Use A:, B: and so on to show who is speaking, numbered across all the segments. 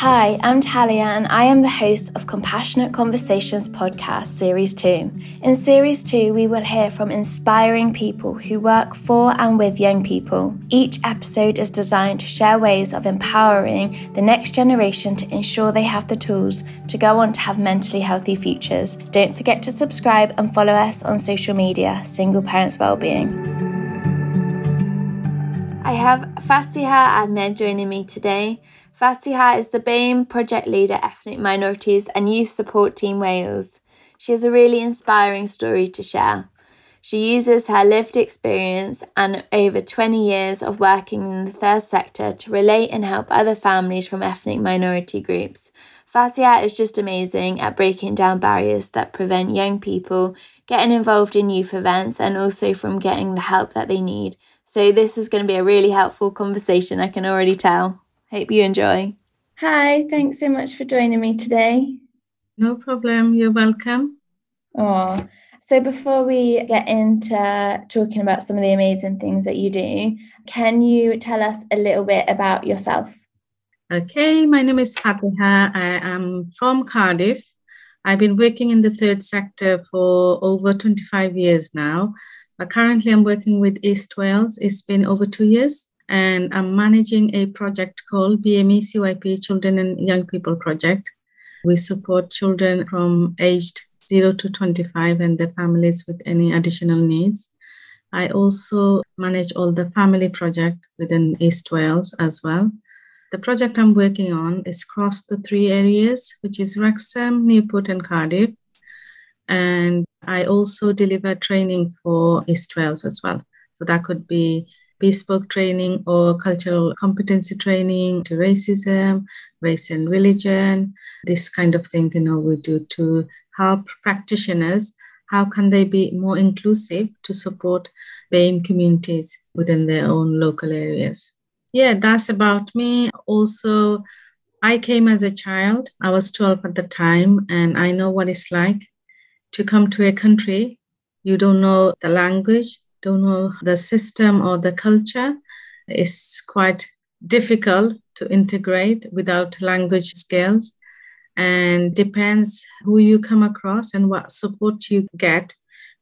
A: Hi, I'm Talia, and I am the host of Compassionate Conversations podcast, Series 2. In Series 2, we will hear from inspiring people who work for and with young people. Each episode is designed to share ways of empowering the next generation to ensure they have the tools to go on to have mentally healthy futures. Don't forget to subscribe and follow us on social media, Single Parents Wellbeing. I have Fateha Ahmed joining me today. Fateha is the BAME project leader, Ethnic Minorities and Youth Support Team Wales. She has a really inspiring story to share. She uses her lived experience and over 20 years of working in the third sector to relate and help other families from ethnic minority groups. Fateha is just amazing at breaking down barriers that prevent young people getting involved in youth events and also from getting the help that they need. So, this is going to be a really helpful conversation, I can already tell. Hope you enjoy. Hi, thanks so much for joining me today.
B: No problem. You're welcome.
A: Oh, so before we get into talking about some of the amazing things that you do, can you tell us a little bit about yourself?
B: Okay, my name is Fateha. I am from Cardiff. I've been working in the third sector for over 25 years now. But currently, I'm working with EYST Wales. It's been over two years and I'm managing a project called BME CYP Children and Young People Project. We support children from aged 0 to 25 and their families with any additional needs. I also manage all the family project within EYST Wales as well. The project I'm working on is across the three areas, which is Wrexham, Newport, and Cardiff. And I also deliver training for EYST Wales as well. So that could be bespoke training or cultural competency training to racism, race and religion, this kind of thing, you know, we do to help practitioners. How can they be more inclusive to support BAME communities within their own local areas? Yeah, that's about me. Also, I came as a child. I was 12 at the time, and I know what it's like to come to a country. You don't know the language, don't know the system or the culture is quite difficult to integrate without language skills and depends who you come across and what support you get.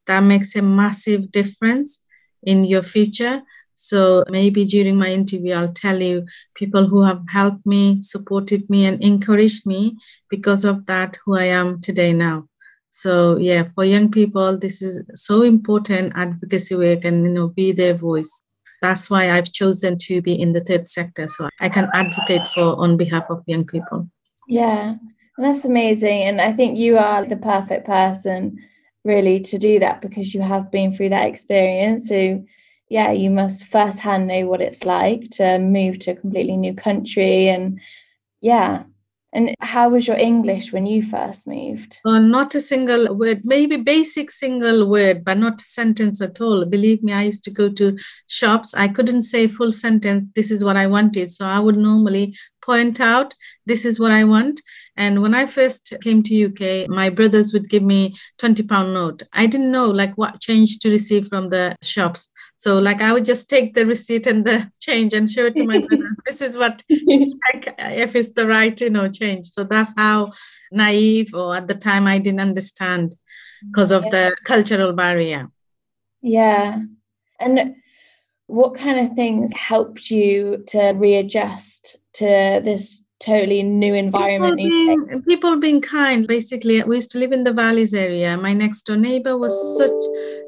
B: That makes a massive difference in your future. So maybe during my interview i'll tell you people who have helped me supported me and encouraged me because of that who i am today now so yeah, for young people, this is so important advocacy work and you know be their voice. That's why I've chosen to be in the third sector, so I can advocate for on behalf of young people.
A: Yeah, that's amazing, and I think you are the perfect person really to do that because you have been through that experience. So yeah, you must firsthand know what it's like to move to a completely new country and yeah, and how was your English when you first moved?
B: Uh, not a single word, maybe basic single word, but not a sentence at all. Believe me, I used to go to shops. I couldn't say full sentence, this is what I wanted. So I would normally point out, this is what I want. And when I first came to UK, my brothers would give me 20 pound note. I didn't know like what change to receive from the shops. So like I would just take the receipt and the change and show it to my brothers. this is what check if it's the right, you know, change. So that's how naive or at the time I didn't understand because of yeah. the cultural barrier.
A: Yeah. And what kind of things helped you to readjust to this totally new environment.
B: People being, people being, kind, basically. We used to live in the valleys area. My next door neighbor was such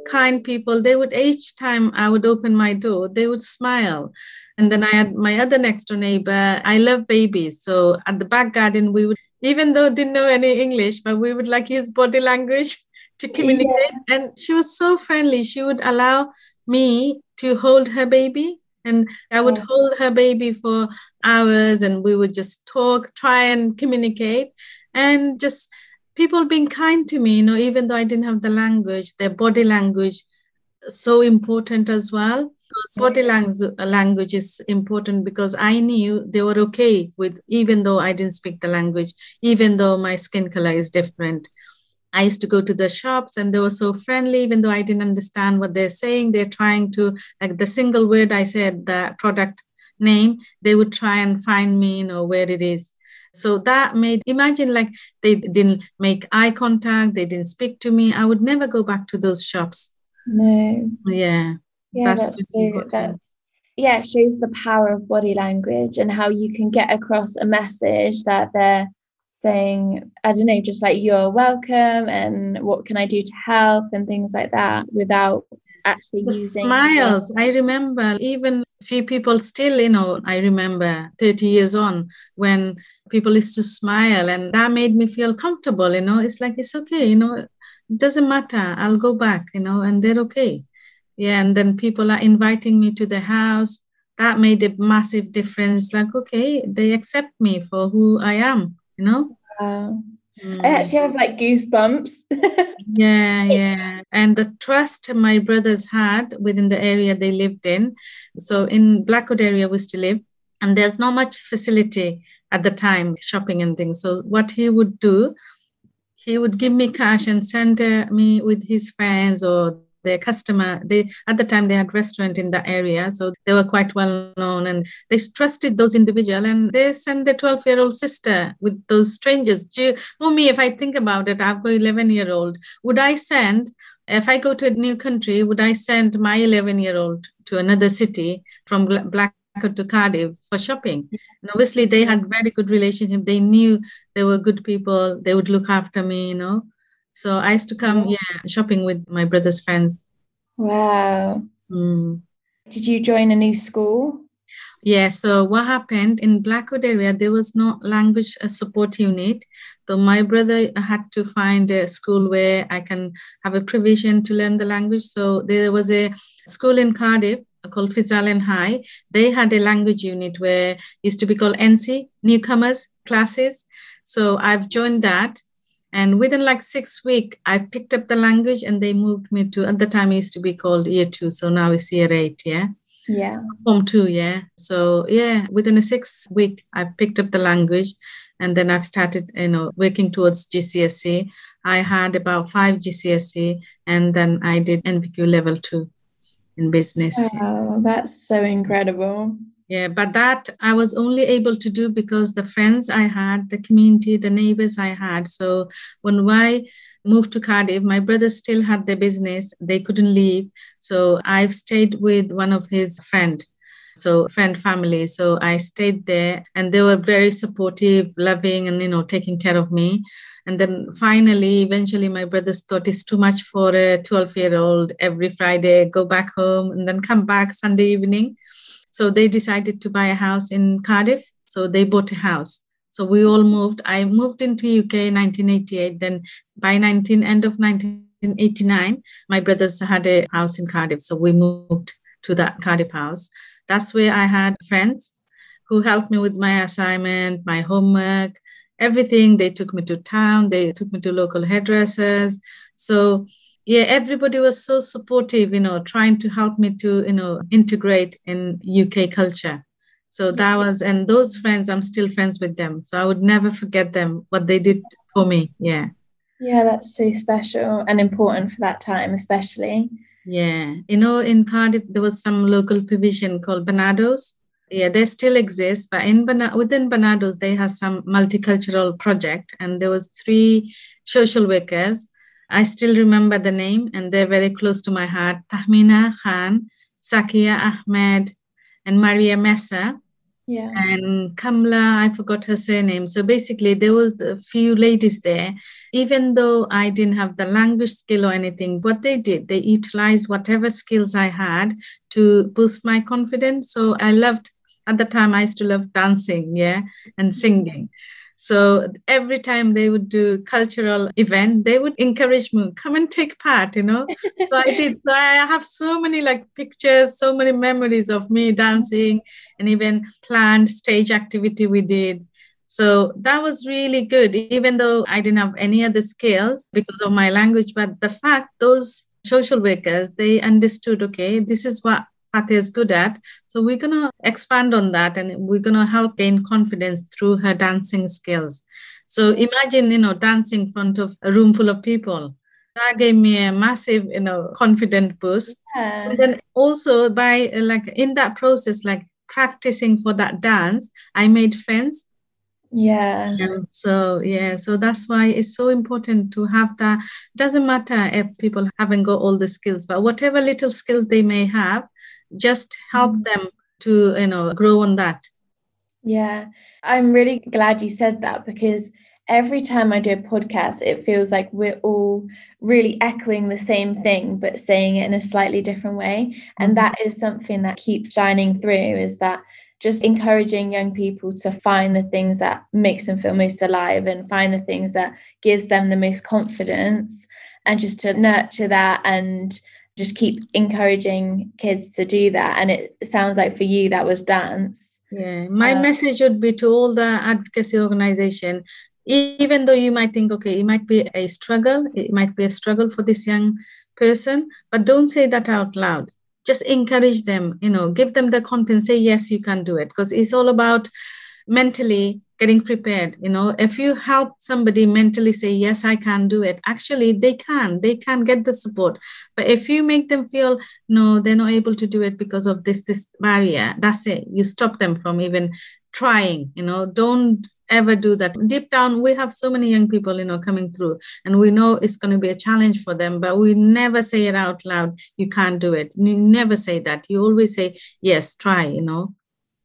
B: kind people. They would, each time I would open my door, they would smile. And then I had my other next door neighbor. I love babies. So at the back garden, we would, even though didn't know any English, but we would like use body language to communicate. Yeah. And she was so friendly. She would allow me to hold her baby and I would hold her baby for hours and we would just talk, try and communicate, and just people being kind to me, you know, even though I didn't have the language, their body language so important as well. Body language, uh, language is important because I knew they were okay with, even though I didn't speak the language, even though my skin color is different. I used to go to the shops and they were so friendly, even though I didn't understand what they're saying. They're trying to, like the single word I said, the product name, they would try and find me, you know, where it is. So that made, imagine like they didn't make eye contact, they didn't speak to me. I would never go back to those shops.
A: No.
B: Yeah.
A: Yeah, that's, that's, really, that's yeah, it shows the power of body language and how you can get across a message that they're saying, I don't know, just like you're welcome and what can I do to help and things like that without actually the using
B: smiles. I remember even few people still, you know, I remember 30 years on when people used to smile and that made me feel comfortable, you know. It's like it's okay, you know, it doesn't matter. I'll go back, you know, and they're okay. Yeah, and then people are inviting me to the house. That made a massive difference. Like, okay, they accept me for who I am, you know.
A: Wow. Mm. I actually have like goosebumps.
B: yeah, yeah. And the trust my brothers had within the area they lived in. So in Blackwood area we used to live, and there's not much facility at the time, shopping and things. So what he would do, he would give me cash and send uh, me with his friends or their customer. They at the time they had restaurant in the area so they were quite well known and they trusted those individual and they sent their 12 year old sister with those strangers. For me if i think about it i've got 11 year old would i send if i go to a new country would i send my 11 year old to another city from black to Cardiff for shopping. And obviously, they had very good relationship. They knew they were good people. They would look after me, you know. So I used to come, yeah, shopping with my brother's friends.
A: Wow.
B: Mm.
A: Did you join a new school?
B: Yeah, so what happened in Blackwood area, there was no language uh, support unit. So my brother had to find a school where I can have a provision to learn the language. So there was a school in Cardiff called Fitzalan High. They had a language unit where used to be called NC, newcomers classes. So I've joined that. And within like six weeks, I picked up the language and they moved me to, at the time it used to be called year two. So now it's year eight. Yeah.
A: Yeah.
B: Form two. Yeah. So yeah, within a six week, I picked up the language and then I've started, you know, working towards GCSE. I had about five GCSE and then I did NVQ level two in business.
A: Wow, that's so incredible.
B: Yeah but that i was only able to do because the friends i had the community the neighbors i had. So when i moved to cardiff my brothers still had their business. They couldn't leave. So i've stayed with one of his friend so friend family so i stayed there and they were very supportive loving and you know taking care of me and then finally eventually my brothers thought it's too much for a 12 year old every friday go back home and then come back sunday evening so they decided to buy a house in Cardiff. So they bought a house. So we all moved. I moved into UK in 1988. Then by 19 end of 1989, my brothers had a house in Cardiff. So we moved to that Cardiff house. That's where I had friends who helped me with my assignment, my homework, everything. They took me to town. They took me to local hairdressers. So yeah everybody was so supportive you know trying to help me to you know integrate in uk culture so that was and those friends i'm still friends with them so i would never forget them what they did for me yeah
A: yeah that's so special and important for that time especially
B: yeah you know in cardiff there was some local provision called Barnardo's yeah they still exist but in Bana- within Barnardo's they have some multicultural project and there was three social workers I still remember the name and they're very close to my heart. Tahmina Khan, Sakia Ahmed, and Maria Mesa.
A: Yeah.
B: And Kamla, I forgot her surname. So basically, there was a few ladies there. Even though I didn't have the language skill or anything, what they did, they utilized whatever skills I had to boost my confidence. So I loved at the time I used to love dancing, yeah, and mm-hmm. singing. So every time they would do cultural event, they would encourage me, come and take part, you know. so I did. So I have so many like pictures, so many memories of me dancing and even planned stage activity we did. So that was really good, even though I didn't have any other skills because of my language. But the fact those social workers, they understood, okay, this is what Fateh is good at. So we're going to expand on that and we're going to help gain confidence through her dancing skills. So imagine, you know, dancing in front of a room full of people. That gave me a massive, you know, confident boost. Yeah. And then also by like in that process, like practicing for that dance, I made friends
A: Yeah.
B: Um, so yeah, so that's why it's so important to have that. Doesn't matter if people haven't got all the skills, but whatever little skills they may have, just help mm. them to you know grow on that.
A: Yeah, I'm really glad you said that because every time I do a podcast, it feels like we're all really echoing the same thing, but saying it in a slightly different way. And mm-hmm. that is something that keeps shining through is that just encouraging young people to find the things that makes them feel most alive and find the things that gives them the most confidence and just to nurture that and just keep encouraging kids to do that. And it sounds like for you that was dance.
B: Yeah my um, message would be to all the advocacy organization even though you might think okay it might be a struggle it might be a struggle for this young person but don't say that out loud just encourage them you know give them the confidence say yes you can do it. Because it's all about mentally getting prepared you know. If you help somebody mentally say yes i can do it actually they can they can get the support. But if you make them feel no they're not able to do it because of this this barrier that's it. You stop them from even trying you know. Don't ever do that. Deep down we have so many young people you know coming through and we know it's going to be a challenge for them but we never say it out loud you can't do it. You never say that. You always say yes try you know?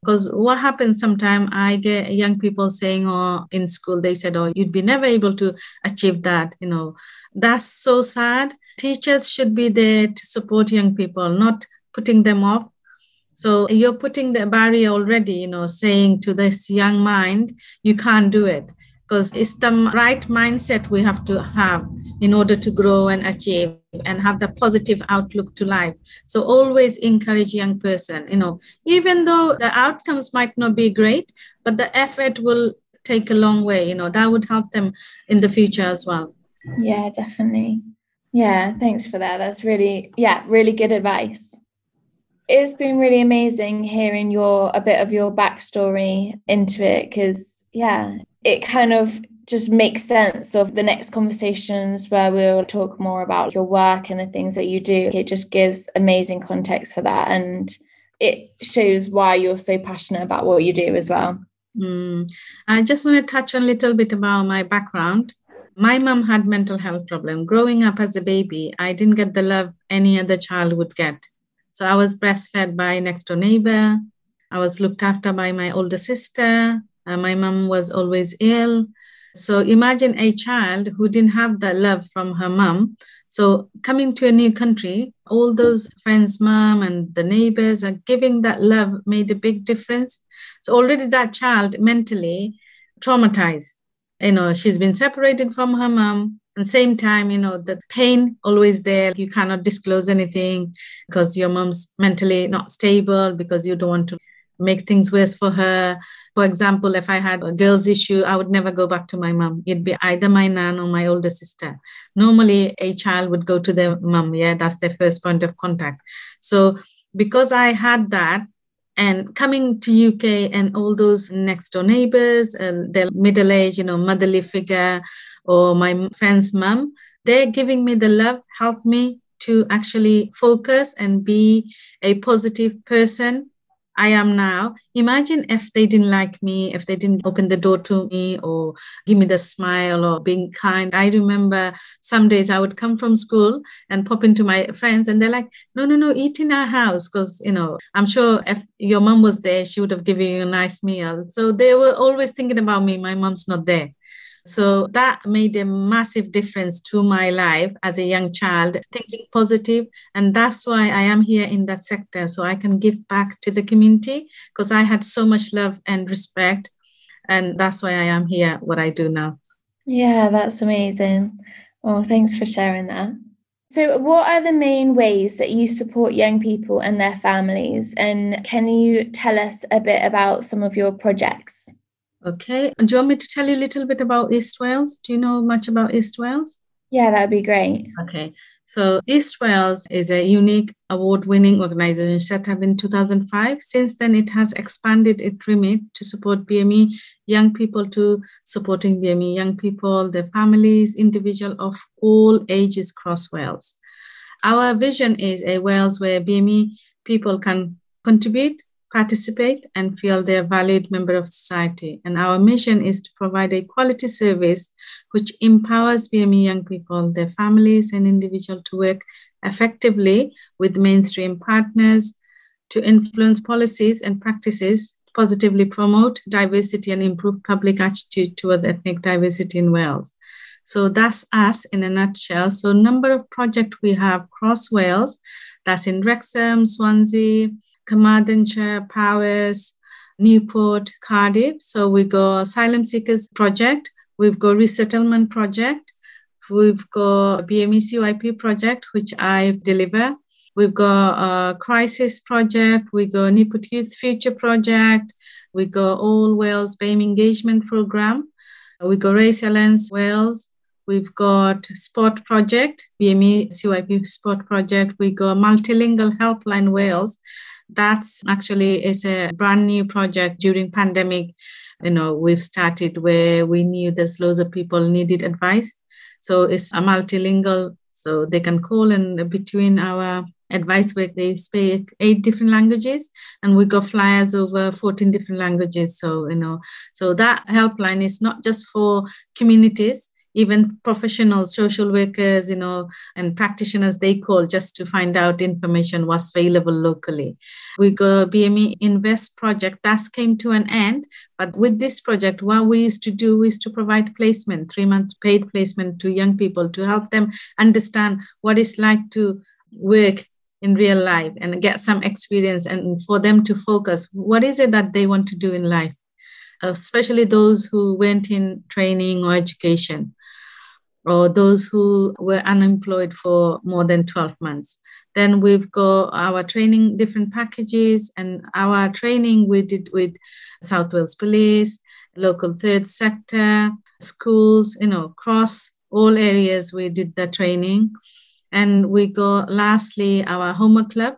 B: Because what happens sometimes i get young people saying oh in school they said oh you'd be never able to achieve that you know? That's so sad. Teachers should be there to support young people not putting them off so you're putting the barrier already you know saying to this young mind you can't do it. Because it's the right mindset we have to have in order to grow and achieve and have the positive outlook to life. So always encourage young person you know. Even though the outcomes might not be great but the effort will take a long way you know. That would help them in the future as well.
A: Yeah definitely. Yeah thanks for that. That's really yeah really good advice it's been really amazing hearing your a bit of your backstory into it because yeah it kind of just makes sense of the next conversations where we'll talk more about your work and the things that you do. It just gives amazing context for that. And it shows why you're so passionate about what you do as well.
B: Mm. I just want to touch on a little bit about my background. My mom had mental health problem. Growing up as a baby, I didn't get the love any other child would get. So I was breastfed by next door neighbor. I was looked after by my older sister. Uh, my mom was always ill. So imagine a child who didn't have that love from her mom. So coming to a new country, all those friends' mom and the neighbors are giving that love made a big difference. So already that child mentally traumatized. You know, she's been separated from her mom. The same time, you know, the pain always there. You cannot disclose anything because your mom's mentally not stable because you don't want to make things worse for her. For example, if I had a girl's issue, I would never go back to my mom. It'd be either my nan or my older sister. Normally, a child would go to their mom. Yeah, that's their first point of contact. So, because I had that, and coming to UK and all those next door neighbors, uh, their middle age, you know, motherly figure, or my friend's mom, they're giving me the love, help me to actually focus and be a positive person I am now. Imagine if they didn't like me, if they didn't open the door to me or give me the smile or being kind. I remember some days I would come from school and pop into my friends and they're like, no, no, no, eat in our house. Because, you know, I'm sure if your mom was there, she would have given you a nice meal. So they were always thinking about me. My mom's not there. So that made a massive difference to my life as a young child, thinking positive. And that's why I am here in that sector. So I can give back to the community because I had so much love and respect. And that's why I am here, what I do now.
A: Yeah, that's amazing. Well, thanks for sharing that. So, what are the main ways that you support young people and their families? And can you tell us a bit about some of your projects?
B: Okay. Do you want me to tell you a little bit about EYST Wales? Do you know much about EYST Wales?
A: Yeah, that'd be great.
B: Okay. So, EYST Wales is a unique award winning organization set up in 2005. Since then, it has expanded its remit to support BME young people to supporting BME young people, their families, individual of all ages across Wales. Our vision is a Wales where BME people can contribute participate and feel they're a valued member of society. And our mission is to provide a quality service which empowers BME young people, their families, and individuals to work effectively with mainstream partners to influence policies and practices positively promote diversity and improve public attitude toward ethnic diversity in Wales. So that's us in a nutshell. So number of projects we have across Wales, that's in Wrexham, Swansea, Carmarthenshire, Powys, Newport, Cardiff. So we got Asylum Seekers Project, we've got Resettlement Project, we've got BME CYP project, which I deliver. We've got a crisis project, we got Newport Youth Future project, we got All Wales BAME engagement program, we got Race Alliance Wales, we've got Sport Project, BME CYP Sport Project, we got Multilingual Helpline Wales, that's actually is a brand new project during pandemic. You know, we've started where we knew there's loads of people needed advice. So it's a multilingual, so they can call and between our advice work they speak eight different languages and we got flyers over 14 different languages so you know so that helpline is not just for communities even professionals, social workers, you know, and practitioners, they call just to find out information was available locally. We go BME Invest project, that came to an end. But with this project, what we used to do is to provide placement, three months paid placement to young people to help them understand what it's like to work in real life and get some experience and for them to focus what is it that they want to do in life especially those who went in training or education or those who were unemployed for more than 12 months. Then we've got our training, different packages, and our training we did with South Wales Police, local third sector, schools, you know, across all areas we did the training. And we go lastly our homework club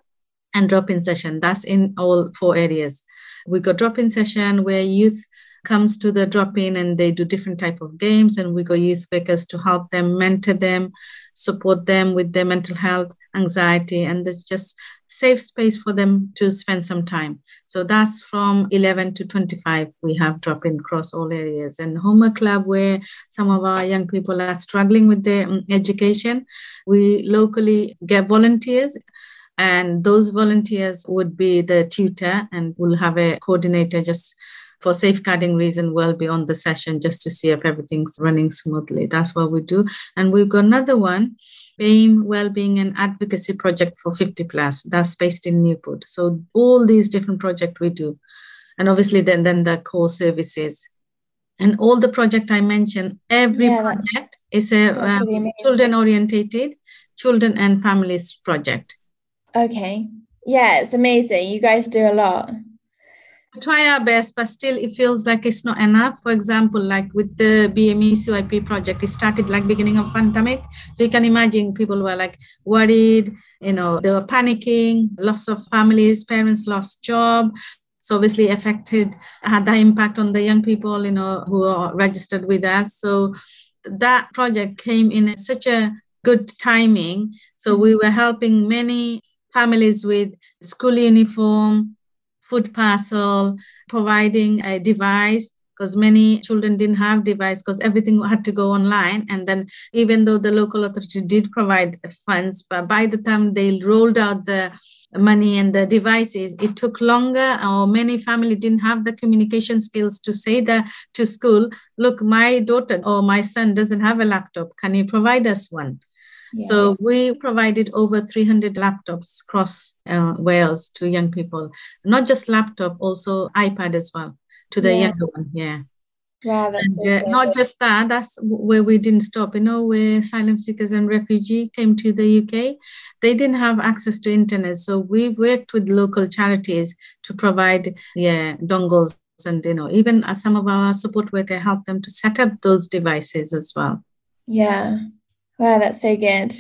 B: and drop-in session. That's in all four areas. We got drop-in session where youth comes to the drop-in and they do different type of games and we go youth workers to help them mentor them support them with their mental health anxiety and there's just safe space for them to spend some time. So that's from 11 to 25 we have drop-in across all areas. And homework club where some of our young people are struggling with their um, education we locally get volunteers and those volunteers would be the tutor and we'll have a coordinator just for safeguarding reason well beyond the session just to see if everything's running smoothly. That's what we do. And we've got another one, BAME Wellbeing and Advocacy Project for 50 plus. That's based in Newport. So all these different projects we do. And obviously then, then the core services. And all the project I mentioned, every yeah, project is a um, children orientated, children and families project.
A: Okay. Yeah, it's amazing. You guys do a lot
B: try our best, but still it feels like it's not enough. For example, like with the BME CYP project, it started like beginning of pandemic. So you can imagine people were like worried, you know, they were panicking, loss of families, parents lost job. So obviously affected, had that impact on the young people, you know, who are registered with us. So that project came in such a good timing. So we were helping many families with school uniform, food parcel, providing a device because many children didn't have device because everything had to go online. And then even though the local authority did provide funds but by the time they rolled out the money and the devices it took longer or many family didn't have the communication skills to say that to school look my daughter or my son doesn't have a laptop. Can you provide us one so we provided over 300 laptops across uh, Wales to young people, not just laptop, also iPad as well to the yeah. younger one. Yeah.
A: Yeah,
B: and, uh, not just that, that's where we didn't stop. You know, where asylum seekers and refugee came to the UK, they didn't have access to internet. So we worked with local charities to provide yeah, dongles and you know, even uh, some of our support worker helped them to set up those devices as well.
A: Yeah. Wow, that's so good.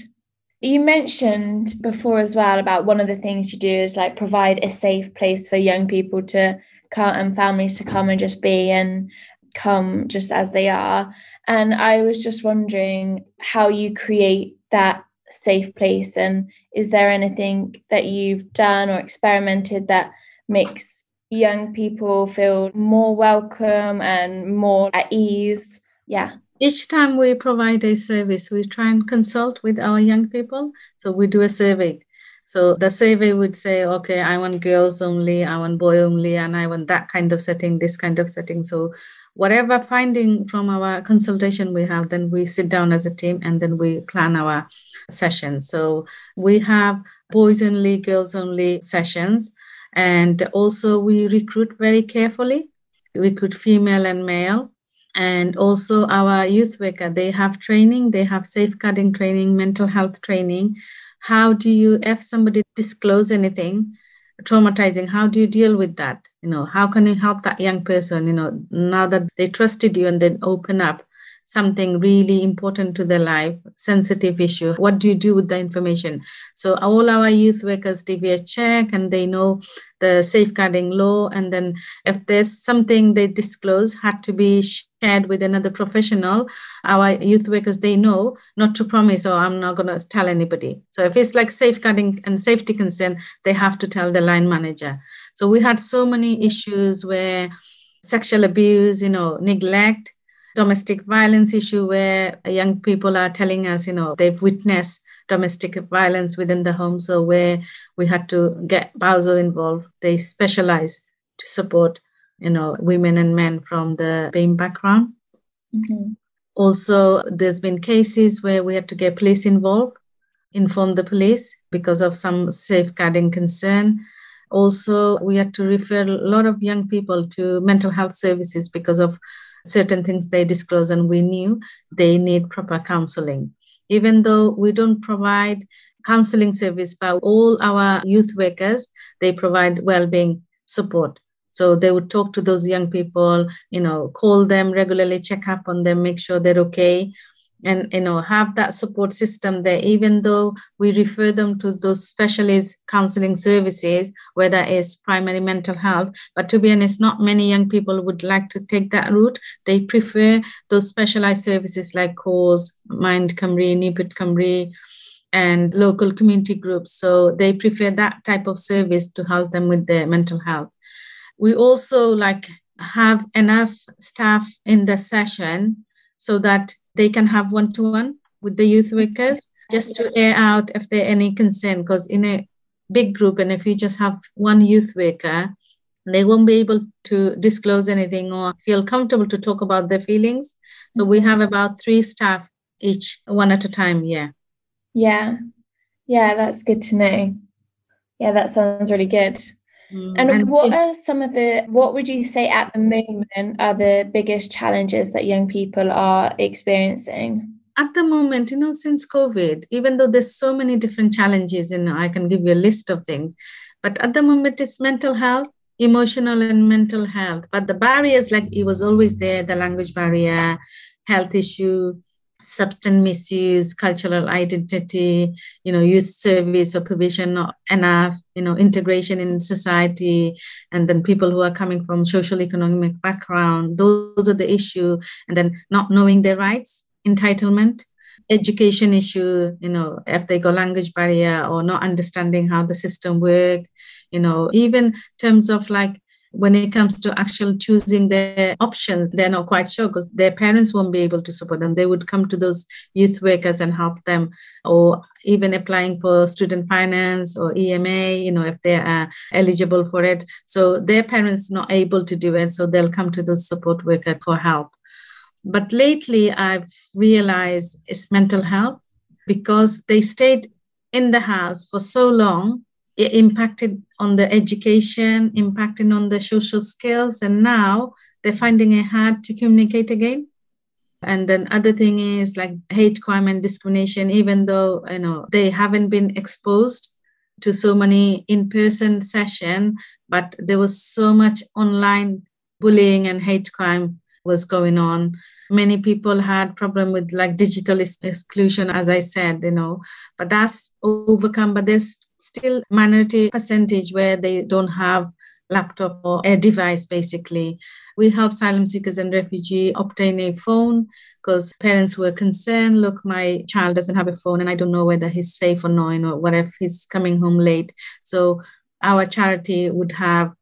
A: You mentioned before as well about one of the things you do is like provide a safe place for young people to come and families to come and just be and come just as they are. And I was just wondering how you create that safe place and is there anything that you've done or experimented that makes young people feel more welcome and more at ease? Yeah.
B: Each time we provide a service, we try and consult with our young people. So we do a survey. So the survey would say, okay, I want girls only, I want boy only, and I want that kind of setting, this kind of setting. So whatever finding from our consultation we have, then we sit down as a team and then we plan our sessions. So we have boys only, girls only sessions. And also we recruit very carefully, we recruit female and male and also our youth worker they have training they have safeguarding training mental health training. How do you if somebody disclose anything traumatizing how do you deal with that? You know how can you help that young person? You know now that they trusted you and then open up something really important to their life, sensitive issue. What do you do with the information? So all our youth workers DBS check and they know the safeguarding law. And then if there's something they disclose had to be shared with another professional, our youth workers, they know not to promise, oh, I'm not going to tell anybody. So if it's like safeguarding and safety concern, they have to tell the line manager. So we had so many issues where sexual abuse, you know, neglect, domestic violence issue where young people are telling us, you know, they've witnessed domestic violence within the home. So where we had to get BAWSO involved, they specialize to support, you know, women and men from the BAME background. Mm-hmm. Also, there's been cases where we had to get police involved, inform the police because of some safeguarding concern. Also, we had to refer a lot of young people to mental health services because of certain things they disclose and we knew they need proper counseling. Even though we don't provide counseling service, but all our youth workers, they provide well-being support. So they would talk to those young people, you know, call them regularly, check up on them, make sure they're okay and you know have that support system there even though we refer them to those specialist counseling services whether it's primary mental health. But to be honest not many young people would like to take that route. They prefer those specialized services like CORES mind Cymru niput Cymru and local community groups. So they prefer that type of service to help them with their mental health. We also like have enough staff in the session so that they can have one to one with the youth workers just to air out if there any concern. Because in a big group, and if you just have one youth worker, they won't be able to disclose anything or feel comfortable to talk about their feelings. So we have about three staff each, one at a time. Yeah.
A: Yeah. Yeah, that's good to know. Yeah, that sounds really good. Mm, and, and what are some of the, what would you say at the moment are the biggest challenges that young people are experiencing?
B: At the moment, you know, since COVID, even though there's so many different challenges, and I can give you a list of things, but at the moment it's mental health, emotional and mental health. But the barriers, like it was always there, the language barrier, health issue, substance misuse, cultural identity, you know, youth service or provision not enough, you know, integration in society, and then people who are coming from social economic background, those are the issue, and then not knowing their rights, entitlement, education issue, you know, if they got language barrier or not understanding how the system work, you know, even terms of like when it comes to actual choosing their option, they're not quite sure because their parents won't be able to support them. They would come to those youth workers and help them, or even applying for student finance or EMA, you know, if they are eligible for it. So their parents not able to do it, so they'll come to those support workers for help. But lately, I've realized it's mental health because they stayed in the house for so long impacted on the education, impacting on the social skills, and now they're finding it hard to communicate again. And then other thing is like hate crime and discrimination, even though you know they haven't been exposed to so many in-person session, but there was so much online bullying and hate crime was going on. Many people had problem with like digital exclusion as i said you know but that's overcome but there's still minority percentage where they don't have laptop or a device basically. We help asylum seekers and refugee obtain a phone because parents were concerned look my child doesn't have a phone and i don't know whether he's safe or not or what if he's coming home late? So our charity would have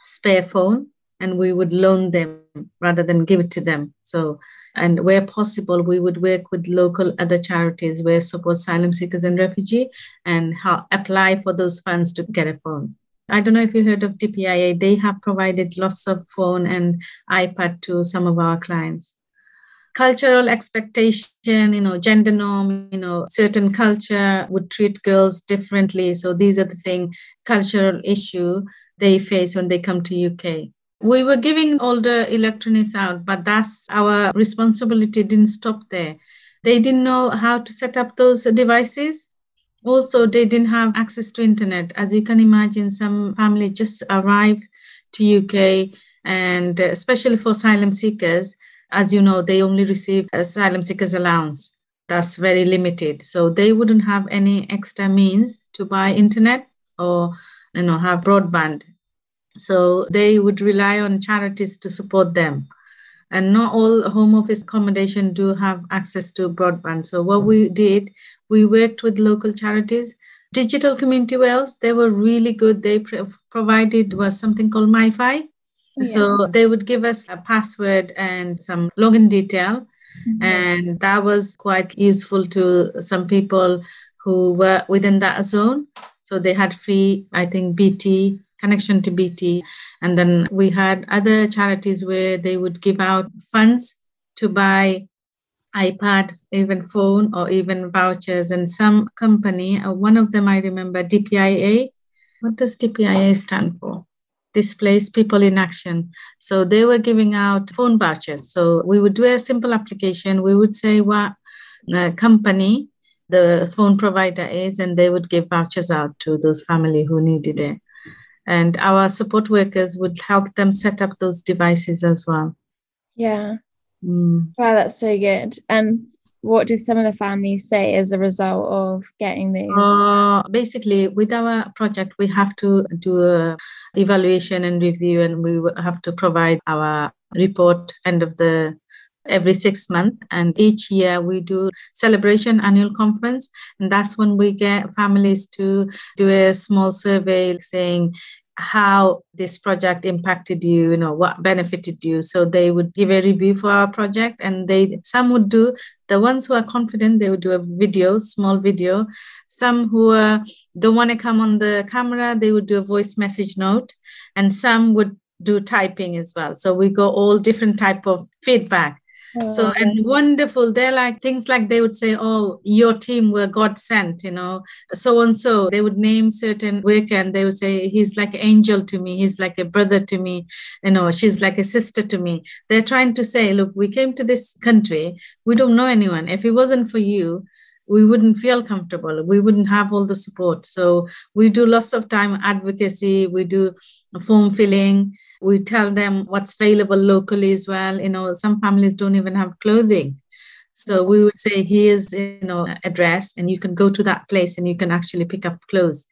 B: spare phone and we would loan them rather than give it to them. So, and where possible, we would work with local other charities where support asylum seekers and refugee and how, apply for those funds to get a phone. I don't know if you heard of DPIA. They have provided lots of phone and iPad to some of our clients. Cultural expectation, you know, gender norm, you know, certain culture would treat girls differently. So these are the thing, cultural issue they face when they come to UK. We were giving all the electronics out, but that's our responsibility didn't stop there. They didn't know how to set up those devices. Also, they didn't have access to internet. As you can imagine, some family just arrived to UK, and uh, especially for asylum seekers, as you know, they only receive asylum seekers allowance. That's very limited. So they wouldn't have any extra means to buy internet or you know have broadband so they would rely on charities to support them. And not all home office accommodation do have access to broadband. So what we did, we worked with local charities. Digital Community Wales, they were really good. They provided was something called MiFi. Yeah. So they would give us a password and some login detail. Mm-hmm. And that was quite useful to some people who were within that zone. So they had free, I think, BT connection to BT. And then we had other charities where they would give out funds to buy iPad, even phone, or even vouchers. And some company, uh, one of them I remember, DPIA. What does DPIA stand for? Displaced People in Action. So they were giving out phone vouchers. So we would do a simple application. We would say what company the phone provider is, and they would give vouchers out to those family who needed it and our support workers would help them set up those devices as well.
A: Yeah. Mm. Wow, that's so good. And what did some of the families say as a result of getting these?
B: Uh, basically, with our project, we have to do a evaluation and review, and we have to provide our report end of the every six months and each year we do celebration annual conference. And that's when we get families to do a small survey saying how this project impacted you you know what benefited you. So they would give a review for our project and they some would do the ones who are confident they would do a video small video. Some who don't want to come on the camera they would do a voice message note. And some would do typing as well. So we go all different type of feedback so oh, and wonderful. They're like things like they would say oh your team were god sent you know. So and so they would name certain worker and they would say he's like an angel to me. He's like a brother to me. You know she's like a sister to me. They're trying to say look we came to this country. We don't know anyone. If it wasn't for you we wouldn't feel comfortable. We wouldn't have all the support. So we do lots of time advocacy. We do form filling we tell them what's available locally as well. You know, some families don't even have clothing. So we would say, here's, you know, address, and you can go to that place and you can actually pick up clothes.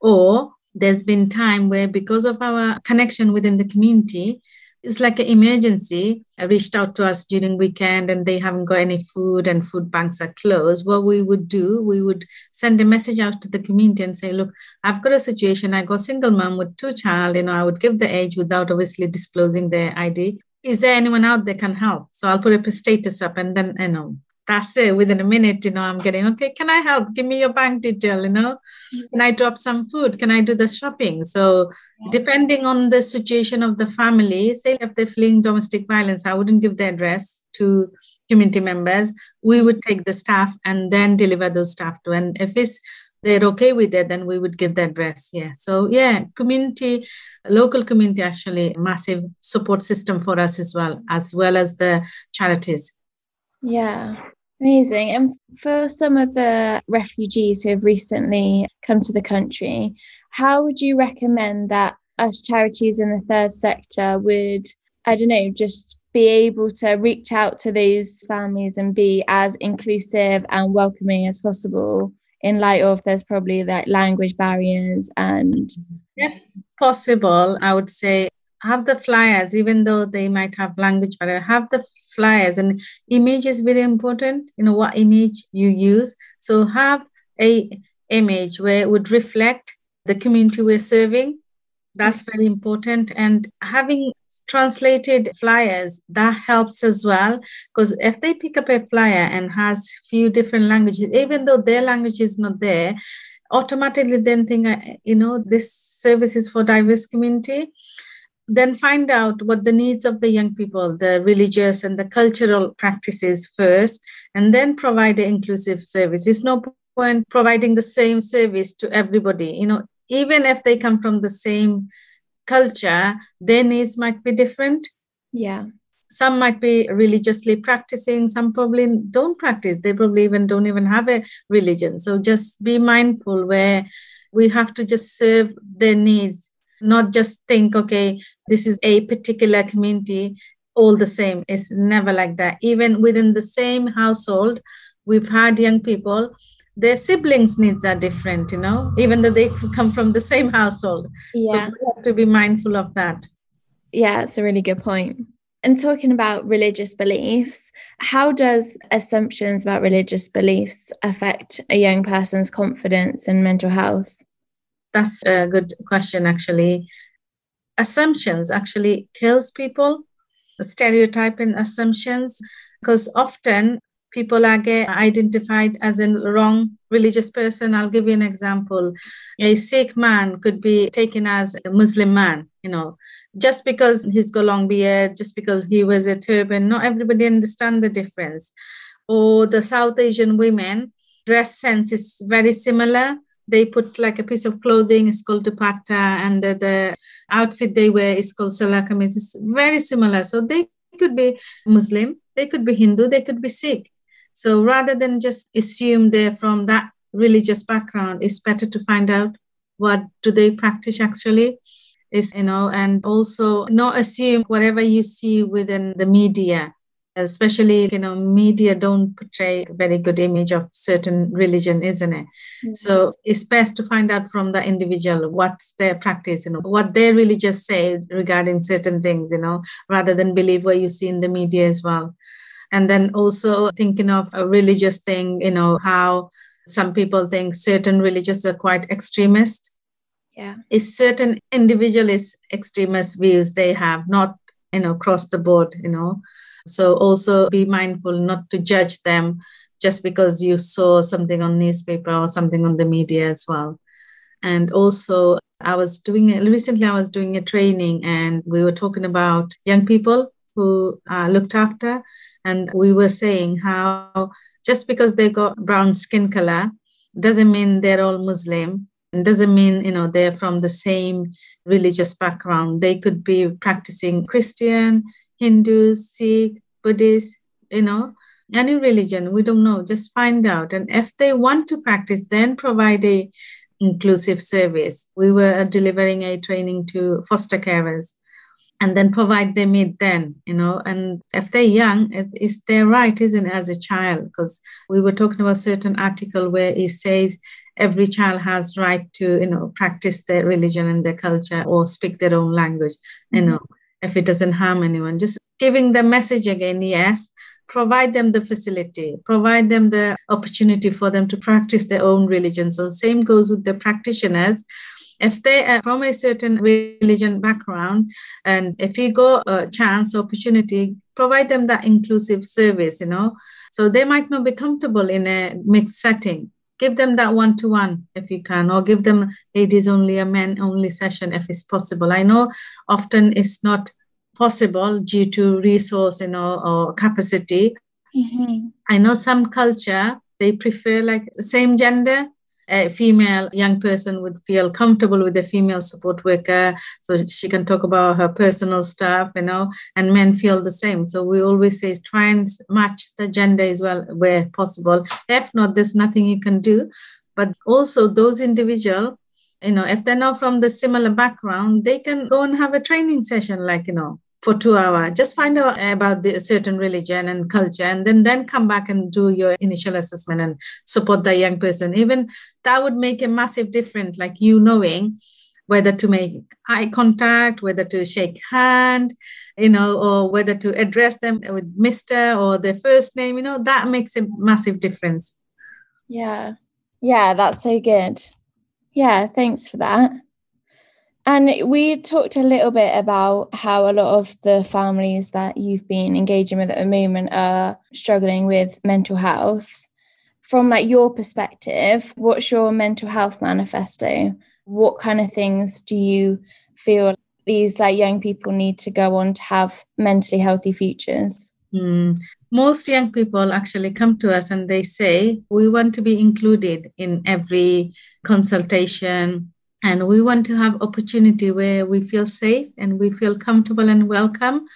B: Or there's been time where because of our connection within the community, it's like an emergency. Reached out to us during weekend and they haven't got any food and food banks are closed. What we would do we would send a message out to the community and say look i've got a situation. I got a single mom with two child. You know i would give the age without obviously disclosing their id is there anyone out there can help? So i'll put a status up and then you know that's it within a minute you know i'm getting okay can i help? Give me your bank detail you know? Mm-hmm. Can i drop some food? Can i do the shopping? So depending on the situation of the family say if they're fleeing domestic violence i wouldn't give the address to community members. We mm-hmm. would take the staff and then deliver those staff to and if it's they're okay with it then we would give the address yeah. So yeah community local community actually massive support system for us as well as well as the charities.
A: Yeah Amazing. And for some of the refugees who have recently come to the country, how would you recommend that us charities in the third sector would, I don't know, just be able to reach out to those families and be as inclusive and welcoming as possible in light of there's probably like language barriers and
B: if possible i would say have the flyers even though they might have language barrier have the flyers. And image is very important you know what image you use. So have a image where it would reflect the community we're serving. That's very important. And having translated flyers that helps as well. Because if they pick up a flyer and has few different languages even though their language is not there automatically then think uh, you know this service is for diverse community then find out what the needs of the young people the religious and the cultural practices first and then provide an inclusive service it's no point providing the same service to everybody you know even if they come from the same culture, their needs might be different.
A: Yeah.
B: Some might be religiously practicing, some probably don't practice. They probably even don't even have a religion. So just be mindful where we have to just serve their needs, not just think, okay, this is a particular community, all the same. It's never like that. Even within the same household, we've had young people their siblings needs are different you know even though they come from the same household yeah. so we have to be mindful of that
A: yeah it's a really good point and talking about religious beliefs how does assumptions about religious beliefs affect a young person's confidence and mental health
B: that's a good question actually assumptions actually kills people stereotyping assumptions because often people are get identified as a wrong religious person. I'll give you an example. A Sikh man could be taken as a Muslim man, you know, just because he's got long beard, just because he wears a turban. Not everybody understand the difference. Or the South Asian women dress sense is very similar. They put like a piece of clothing, it's called dupatta, and the, the outfit they wear is called salwar kameez. It's very similar. So they could be Muslim, they could be Hindu, they could be Sikh. So rather than just assume they're from that religious background, it's better to find out what do they practice actually is you know and also not assume whatever you see within the media especially you know media don't portray a very good image of certain religion isn't it mm-hmm. so it's best to find out from the individual what's their practice you know what their religious say regarding certain things you know rather than believe what you see in the media as well and then also thinking of a religious thing, you know, how some people think certain religions are quite extremist.
A: Yeah.
B: Is certain individualist extremist views they have, not, you know, across the board, you know. So also be mindful not to judge them just because you saw something on newspaper or something on the media as well. And also I was doing recently I was doing a training and we were talking about young people who are looked after and we were saying how just because they got brown skin color doesn't mean they're all Muslim. And doesn't mean, you know, they're from the same religious background. They could be practicing Christian, Hindus, Sikh, Buddhist, you know, any religion. We don't know. Just find out. And if they want to practice, then provide a inclusive service. We were delivering a training to foster carers and then provide them it then you know and if they're young it, it's their right isn't it as a child because we were talking about a certain article where it says every child has right to you know practice their religion and their culture or speak their own language you mm-hmm. know if it doesn't harm anyone. Just giving the message again yes. Provide them the facility. Provide them the opportunity for them to practice their own religion. So same goes with the practitioners. If they are from a certain religion background and if you go a chance opportunity provide them that inclusive service you know. So they might not be comfortable in a mixed setting give them that one to one if you can or give them ladies only a men only session if it's possible i know often it's not possible due to resource you know or capacity mm-hmm. i know some culture they prefer like the same gender a female young person would feel comfortable with a female support worker so she can talk about her personal stuff you know and men feel the same. So we always say try and match the gender as well where possible. If not there's nothing you can do. But also those individual you know if they're not from the similar background they can go and have a training session like you know for two hours just find out about the certain religion and culture and then then come back and do your initial assessment and support the young person. Even that would make a massive difference like you knowing whether to make eye contact whether to shake hand you know or whether to address them with mr or their first name you know that makes a massive difference.
A: Yeah. Yeah that's so good. Yeah thanks for that And we talked a little bit about how a lot of the families that you've been engaging with at the moment are struggling with mental health. From like your perspective, what's your mental health manifesto? What kind of things do you feel these like young people need to go on to have mentally healthy futures?
B: Mm. Most young people actually come to us and they say, We want to be included in every consultation, and we want to have opportunity where we feel safe and we feel comfortable and welcome.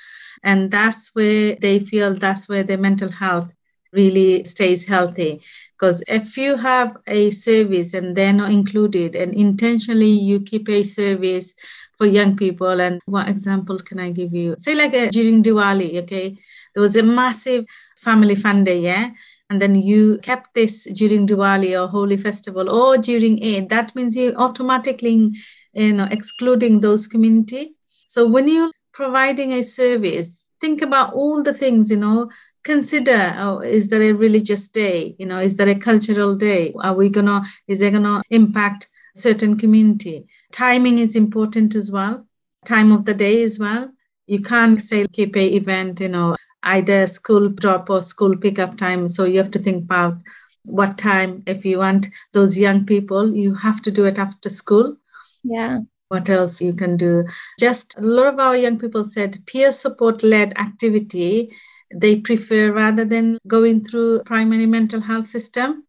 B: And that's where they feel that's where their mental health really stays healthy. Because if you have a service and they're not included and intentionally you keep a service for young people and what example can i give you? Say like a, uh, during diwali okay? There was a massive family fun day yeah and then you kept this during Diwali or Holi Festival or during Eid, that means you automatically, you know, excluding those community. So when you're providing a service, think about all the things, you know, consider oh, is there a religious day? You know is there a cultural day? Are we gonna is there gonna impact certain community? Timing is important as well. Time of the day as well. You can't say keep a event you know either school drop or school pickup time. So you have to think about what time, if you want those young people, you have to do it after school.
A: Yeah.
B: What else you can do? Just a lot of our young people said peer support led activity they prefer rather than going through primary mental health system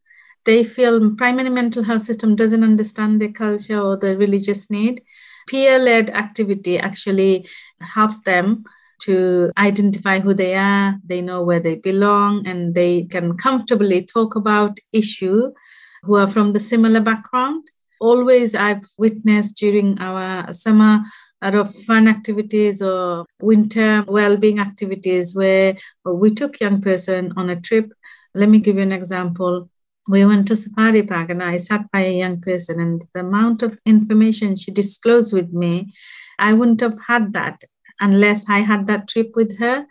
B: they feel primary mental health system doesn't understand their culture or their religious need peer led activity actually helps them to identify who they are, they know where they belong, and they can comfortably talk about issue who are from the similar background. Always I've witnessed during our summer lot of fun activities or winter well-being activities where we took young person on a trip. Let me give you an example. We went to Safari Park and I sat by a young person and the amount of information she disclosed with me, I wouldn't have had that unless I had that trip with her.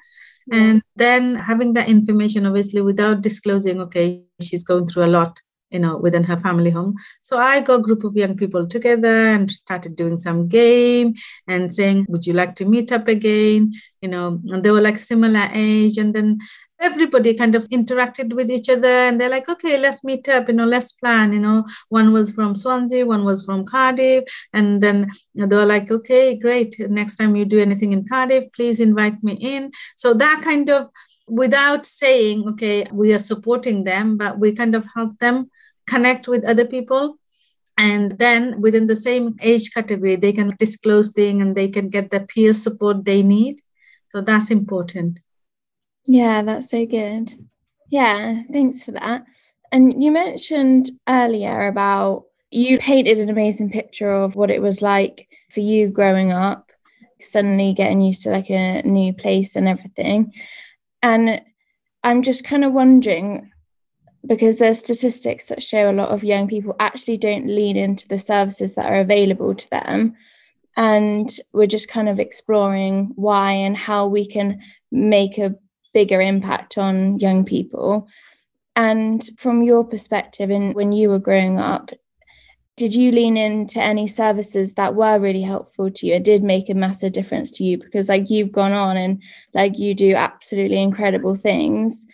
B: And then having that information, obviously, without disclosing, okay, she's going through a lot, you know, within her family home. So I got a group of young people together and started doing some game and saying, would you like to meet up again? You know, and they were like similar age. And then everybody kind of interacted with each other and they're like okay let's meet up you know let's plan you know one was from swansea one was from cardiff. And then they were like okay great next time you do anything in cardiff please invite me in. So that kind of without saying okay we are supporting them but we kind of help them connect with other people. And then within the same age category they can disclose things and they can get the peer support they need. So that's important
A: yeah, that's so good. Yeah, thanks for that. And you mentioned earlier about you painted an amazing picture of what it was like for you growing up, suddenly getting used to like a new place and everything. And I'm just kind of wondering because there's statistics that show a lot of young people actually don't lean into the services that are available to them and we're just kind of exploring why and how we can make a bigger impact on young people. And from your perspective, and when you were growing up, did you lean into any services that were really helpful to you? It did make a massive difference to you because, like, you've gone on and like you do absolutely incredible things.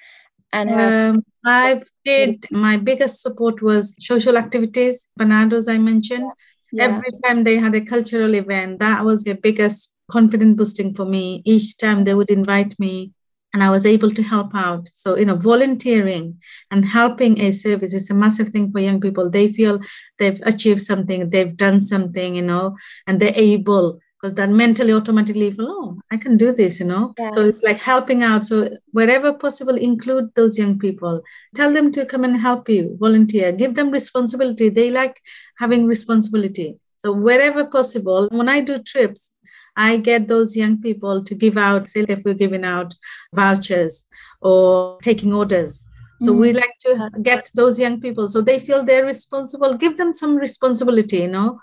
B: And um, I did my biggest support was social activities, Barnardo's I mentioned. Yeah. Every time they had a cultural event, that was the biggest confidence boosting for me. Each time they would invite me and I was able to help out. So, you know, volunteering and helping a service is a massive thing for young people. They feel they've achieved something, they've done something, you know, and they're able because then mentally automatically feel, oh, I can do this, you know. Yeah. So it's like helping out. So wherever possible, include those young people. Tell them to come and help you, volunteer, give them responsibility. They like having responsibility. So wherever possible, when I do trips, I get those young people to give out, say, if we're giving out vouchers or taking orders. So mm-hmm. we like to get those young people so they feel they're responsible, give them some responsibility, you know.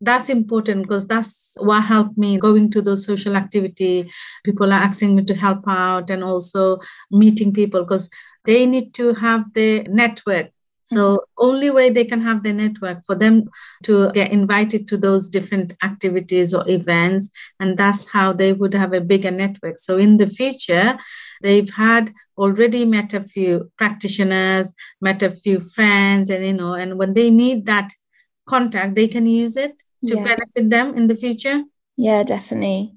B: That's important because that's what helped me going to those social activity. People are asking me to help out and also meeting people because they need to have the network So mm-hmm. only way they can have their network for them to get invited to those different activities or events, and that's how they would have a bigger network. So in the future, they've had already met a few practitioners, met a few friends, and you know, and when they need that contact, they can use it to yeah. benefit them in the future.
A: Yeah, definitely.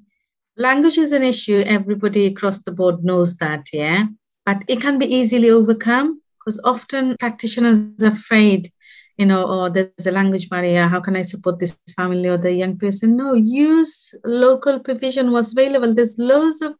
B: Language is an issue. Everybody across the board knows that, yeah. But it can be easily overcome because often practitioners are afraid you know or oh, there's a language barrier. How can i support this family or the young person? No use local provision was available. There's loads of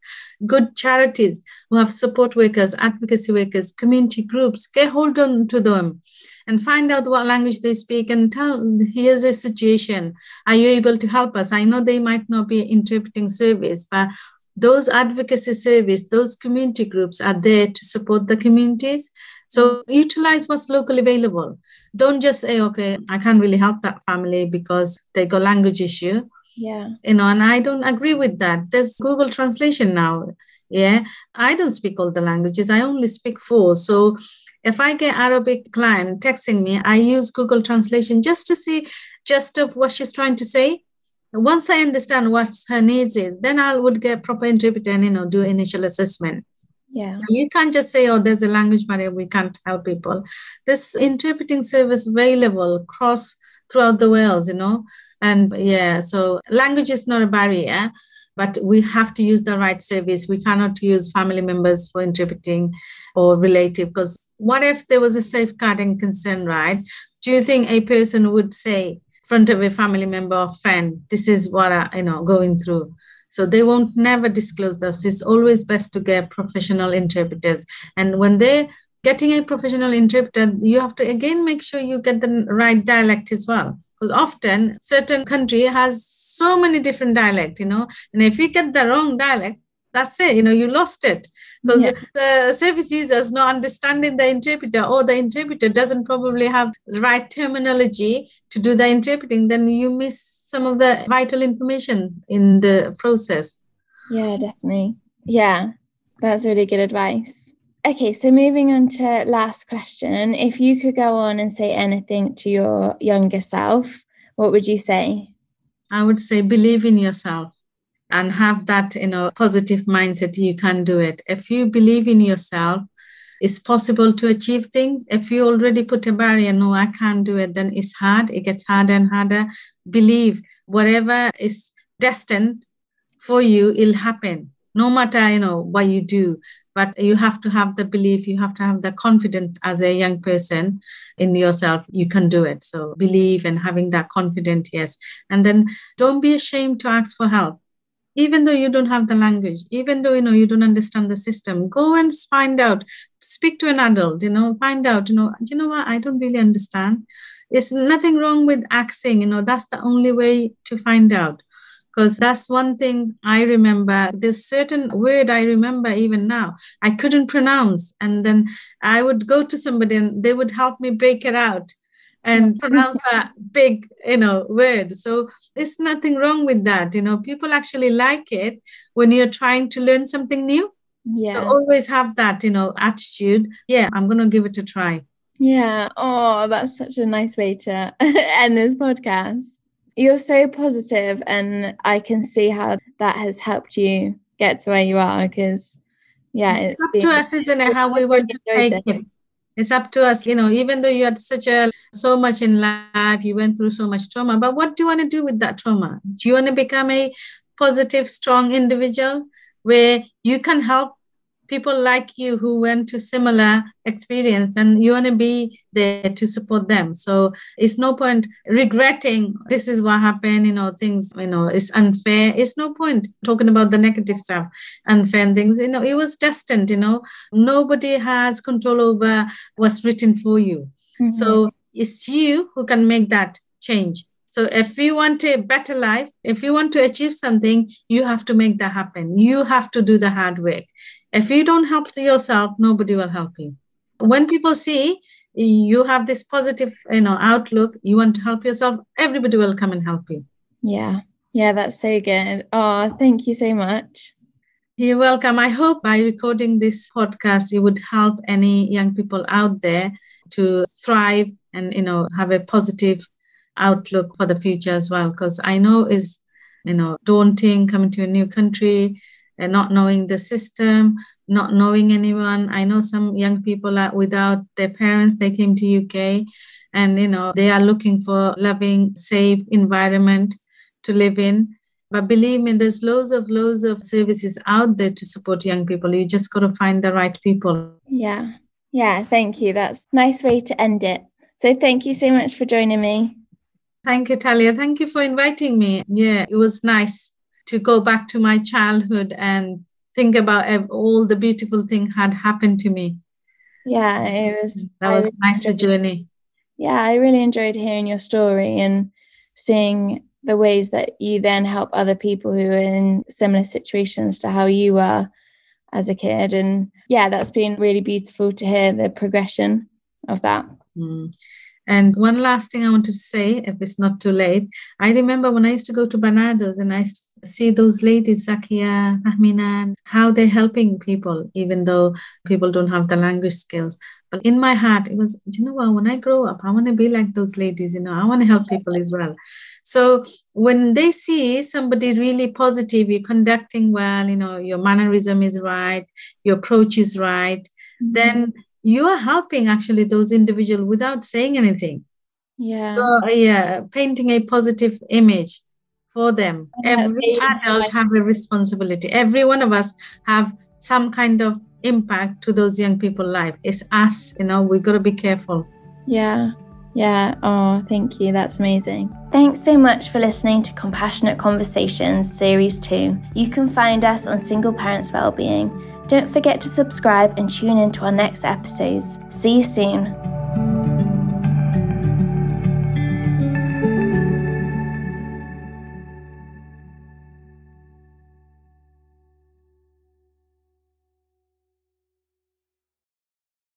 B: good charities who have support workers advocacy workers community groups. Get hold on to them and find out what language they speak and tell here's a situation. Are you able to help us? I know they might not be interpreting service but those advocacy service those community groups are there to support the communities so utilize what's locally available. Don't just say, okay, I can't really help that family because they got language issue.
A: Yeah.
B: You know, and I don't agree with that. There's Google translation now. Yeah. I don't speak all the languages. I only speak four. So if I get Arabic client texting me, I use Google translation just to see just of what she's trying to say. Once I understand what her needs is, then I would get proper interpreter and you know do initial assessment.
A: Yeah.
B: You can't just say, oh, there's a language barrier, we can't help people. This interpreting service available across throughout the world, you know. And yeah, so language is not a barrier, but we have to use the right service. We cannot use family members for interpreting or relative because what if there was a safeguarding concern, right? Do you think a person would say, in front of a family member or friend, this is what I, you know, going through? So they won't never disclose this. It's always best to get professional interpreters. And when they're getting a professional interpreter, you have to again make sure you get the right dialect as well. Because often certain country has so many different dialect, you know, and if you get the wrong dialect, that's it, you know, you lost it because yeah. the service users not understanding the interpreter or the interpreter doesn't probably have the right terminology to do the interpreting then you miss some of the vital information in the process.
A: Yeah definitely. Yeah that's really good advice. Okay so moving on to last question. If you could go on and say anything to your younger self what would you say?
B: I would say believe in yourself and have that you know positive mindset you can do it. If you believe in yourself it's possible to achieve things. If you already put a barrier no i can't do it then it's hard. It gets harder and harder. Believe whatever is destined for you it'll happen no matter you know what you do. But you have to have the belief you have to have the confidence as a young person in yourself you can do it. So believe and having that confidence yes. And then don't be ashamed to ask for help even though you don't have the language even though you know you don't understand the system go and find out. Speak to an adult you know find out you know you know what? I don't really understand. There's nothing wrong with asking you know that's the only way to find out. Because that's one thing I remember. There's certain word I remember even now I couldn't pronounce, and then I would go to somebody and they would help me break it out and pronounce that big you know word. So there's nothing wrong with that you know. People actually like it when you're trying to learn something new.
A: Yeah.
B: so always have that you know attitude. Yeah i'm going to give it a try.
A: Yeah. Oh that's such a nice way to end this podcast. You're so positive and i can see how that has helped you get to where you are because yeah
B: it's, it's up to us isn't it how we want to take it it's up to us you know even though you had such a so much in life you went through so much trauma but what do you want to do with that trauma? Do you want to become a positive strong individual where you can help people like you who went to similar experience and you want to be there to support them so it's no point regretting this is what happened you know things you know it's unfair it's no point talking about the negative stuff unfair things you know it was destined you know nobody has control over what's written for you mm-hmm. so it's you who can make that change so if you want a better life, if you want to achieve something, you have to make that happen. You have to do the hard work. If you don't help yourself, nobody will help you. When people see you have this positive, you know, outlook, you want to help yourself, everybody will come and help you.
A: Yeah. Yeah, that's so good. Oh, thank you so much.
B: You're welcome. I hope by recording this podcast, it would help any young people out there to thrive and you know have a positive outlook for the future as well because i know is you know daunting coming to a new country and not knowing the system not knowing anyone. I know some young people are without their parents they came to uk and you know they are looking for loving safe environment to live in. But believe me there's loads of loads of services out there to support young people. You just got to find the right people.
A: Yeah. Yeah thank you. That's nice way to end it. So thank you so much for joining me.
B: Thank you, Talia. Thank you for inviting me. Yeah, it was nice to go back to my childhood and think about all the beautiful things had happened to me.
A: Yeah, it was.
B: That was really nice journey.
A: Yeah, I really enjoyed hearing your story and seeing the ways that you then help other people who are in similar situations to how you were as a kid. And yeah, that's been really beautiful to hear the progression of that.
B: Mm. And one last thing I want to say, if it's not too late, I remember when I used to go to Barnardo's and I used to see those ladies, Zakia, Ahmina, how they're helping people, even though people don't have the language skills. But in my heart, it was, you know what, when I grow up, I want to be like those ladies, you know, I want to help people as well. So when they see somebody really positive, you're conducting well, you know, your mannerism is right, your approach is right, mm-hmm. then you are helping actually those individuals without saying anything.
A: Yeah.
B: So, yeah, painting a positive image for them. Yeah, Every adult have a responsibility. Every one of us have some kind of impact to those young people' life. It's us, you know, we got to be careful.
A: Yeah. Yeah. Oh, thank you. That's amazing. Thanks so much for listening to Compassionate Conversations Series 2. You can find us on Single Parents Wellbeing. Don't forget to subscribe and tune in to our next episodes. See you soon.